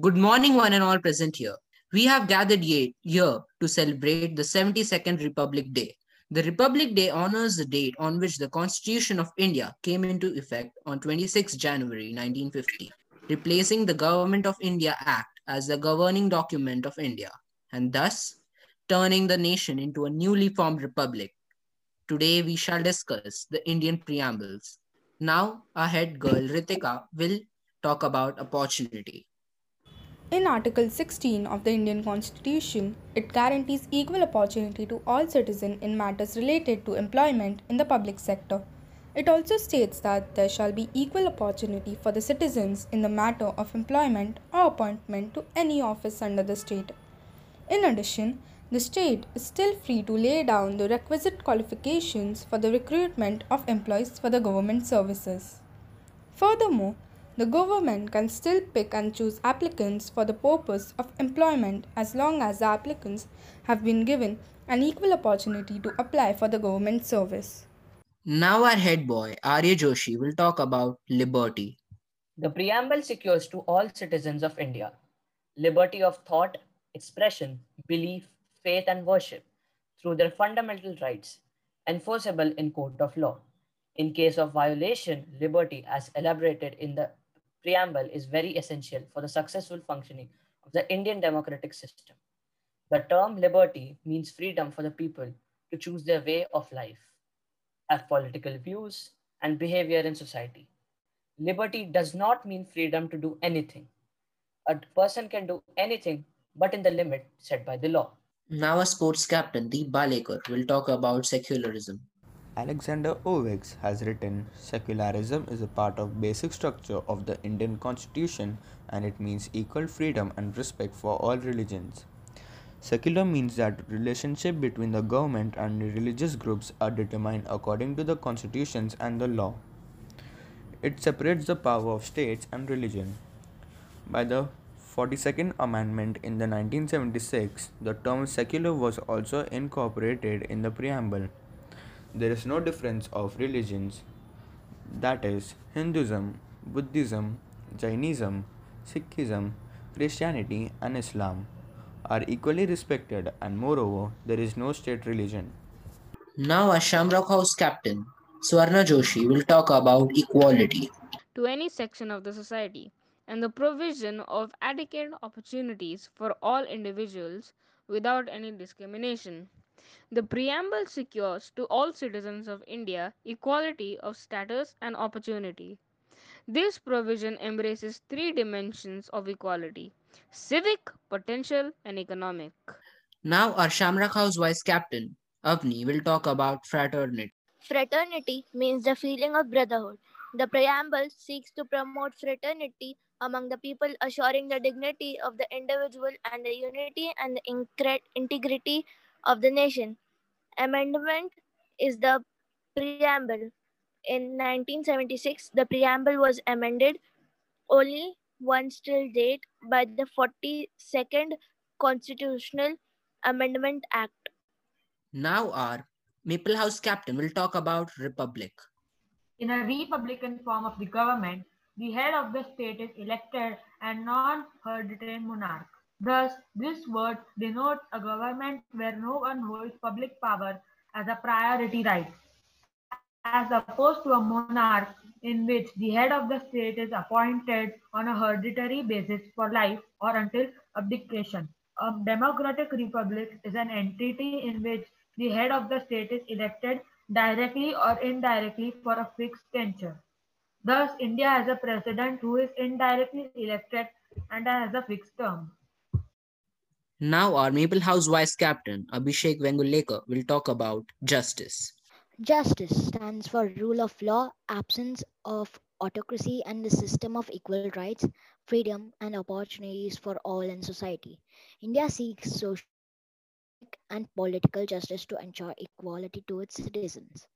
Good morning, one and all present here. We have gathered here to celebrate the 72nd Republic Day. The Republic Day honors the date on which the Constitution of India came into effect on 26 January 1950, replacing the Government of India Act as the governing document of India, and thus turning the nation into a newly formed republic. Today we shall discuss the Indian preambles. Now our head girl Ritika will talk about opportunity. In Article 16 of the Indian Constitution, it guarantees equal opportunity to all citizens in matters related to employment in the public sector. It also states that there shall be equal opportunity for the citizens in the matter of employment or appointment to any office under the state. In addition, the state is still free to lay down the requisite qualifications for the recruitment of employees for the government services. Furthermore, the government can still pick and choose applicants for the purpose of employment as long as the applicants have been given an equal opportunity to apply for the government service. Now our head boy, Arya Joshi, will talk about liberty. The preamble secures to all citizens of India liberty of thought, expression, belief, faith, and worship through their fundamental rights, enforceable in court of law. In case of violation, liberty, as elaborated in the preamble is very essential for the successful functioning of the Indian democratic system. The term liberty means freedom for the people to choose their way of life, have political views, and behavior in society. Liberty does not mean freedom to do anything. A person can do anything but in the limit set by the law. Now a sports captain, Deep Balekar, will talk about secularism. Alexander Ovigs has written, Secularism is a part of basic structure of the Indian constitution and it means equal freedom and respect for all religions. Secular means that relationship between the government and religious groups are determined according to the constitutions and the law. It separates the power of states and religion. By the 42nd Amendment in the 1976, the term secular was also incorporated in the preamble there is no difference of religions. That is hinduism buddhism jainism sikhism christianity and islam are equally respected and moreover there is no state religion. Now a shamrock house captain swarna joshi will talk about equality. To any section of the society and the provision of adequate opportunities for all individuals without any discrimination the preamble secures to all citizens of India equality of status and opportunity. This provision embraces three dimensions of equality civic, potential, and economic. Now, our Shamrock House Vice Captain, Avni, will talk about fraternity. Fraternity means the feeling of brotherhood. The preamble seeks to promote fraternity among the people, assuring the dignity of the individual and the unity and the integrity of the nation amendment is the preamble. In 1976, the preamble was amended only once till date by the 42nd Constitutional Amendment Act. Now our Maple House captain will talk about republic. In a republican form of the government, the head of the state is elected and non-hereditary monarch. Thus, this word denotes a government where no one holds public power as a priority right, as opposed to a monarch in which the head of the state is appointed on a hereditary basis for life or until abdication. A democratic republic is an entity in which the head of the state is elected directly or indirectly for a fixed tenure. Thus, India has a president who is indirectly elected and has a fixed term. Now our Maple House Vice Captain, Abhishek Vengulekar, will talk about justice. Justice stands for rule of law, absence of autocracy, and the system of equal rights, freedom, and opportunities for all in society. India seeks social and political justice to ensure equality to its citizens.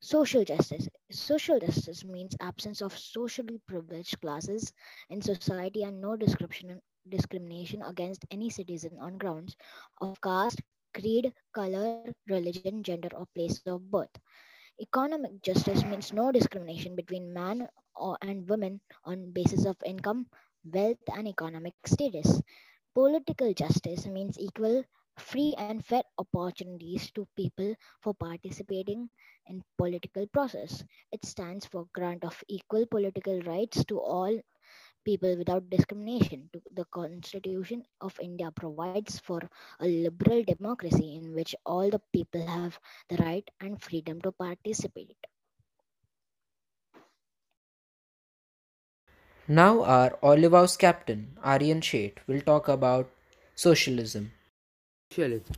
Social justice. Social justice means absence of socially privileged classes in society and no discrimination discrimination against any citizen on grounds of caste, creed, color, religion, gender, or place of birth. Economic justice means no discrimination between man or, and women on basis of income, wealth, and economic status. Political justice means equal, free, and fair opportunities to people for participating in political process. It stands for grant of equal political rights to all people without discrimination. The Constitution of India provides for a liberal democracy in which all the people have the right and freedom to participate. Now our Olive House captain, Aryan Sheth, will talk about socialism. Socialism.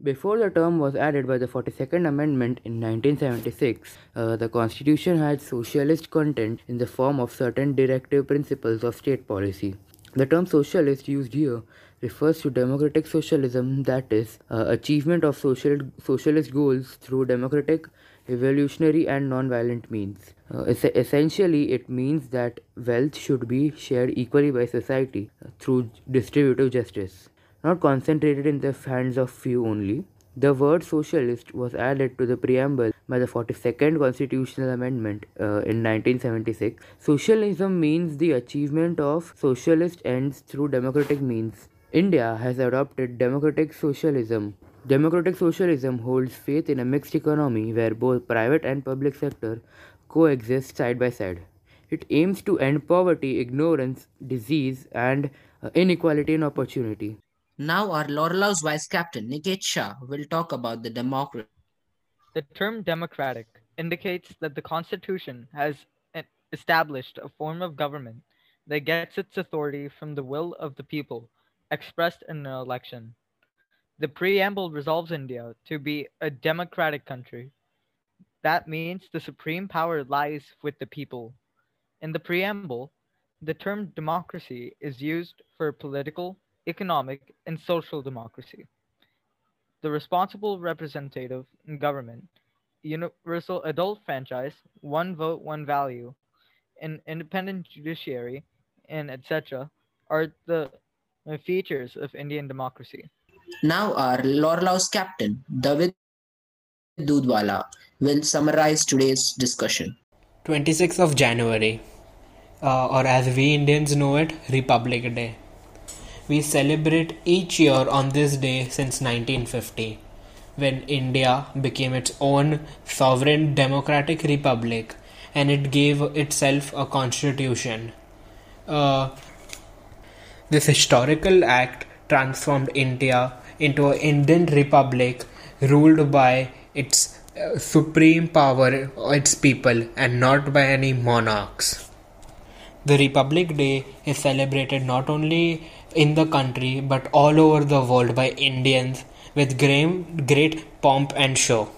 Before the term was added by the 42nd Amendment in 1976, uh, the Constitution had socialist content in the form of certain directive principles of state policy. The term socialist used here refers to democratic socialism, that is, uh, achievement of social, socialist goals through democratic, evolutionary, and non-violent means. Uh, es- essentially, it means that wealth should be shared equally by society uh, through distributive justice not concentrated in the hands of few only. The word socialist was added to the preamble by the 42nd Constitutional Amendment uh, in 1976. Socialism means the achievement of socialist ends through democratic means. India has adopted democratic socialism. Democratic socialism holds faith in a mixed economy where both private and public sector coexist side by side. It aims to end poverty, ignorance, disease, and uh, inequality in opportunity. Now our Laurel House vice captain, Niket Shah, will talk about the democracy. The term democratic indicates that the Constitution has established a form of government that gets its authority from the will of the people expressed in an election. The preamble resolves India to be a democratic country. That means the supreme power lies with the people. In the preamble, the term democracy is used for political, economic, and social democracy. The responsible representative government, universal adult franchise, one vote, one value, an independent judiciary, and etc. are the features of Indian democracy. Now our Laurel House captain, David Dudwala, will summarize today's discussion. 26th of January, uh, or as we Indians know it, Republic Day. We celebrate each year on this day since 1950, when India became its own sovereign democratic republic and it gave itself a constitution. Uh, this historical act transformed India into an Indian republic ruled by its uh, supreme power, its people, and not by any monarchs. The Republic Day is celebrated not only in the country but all over the world by Indians with great, pomp and show.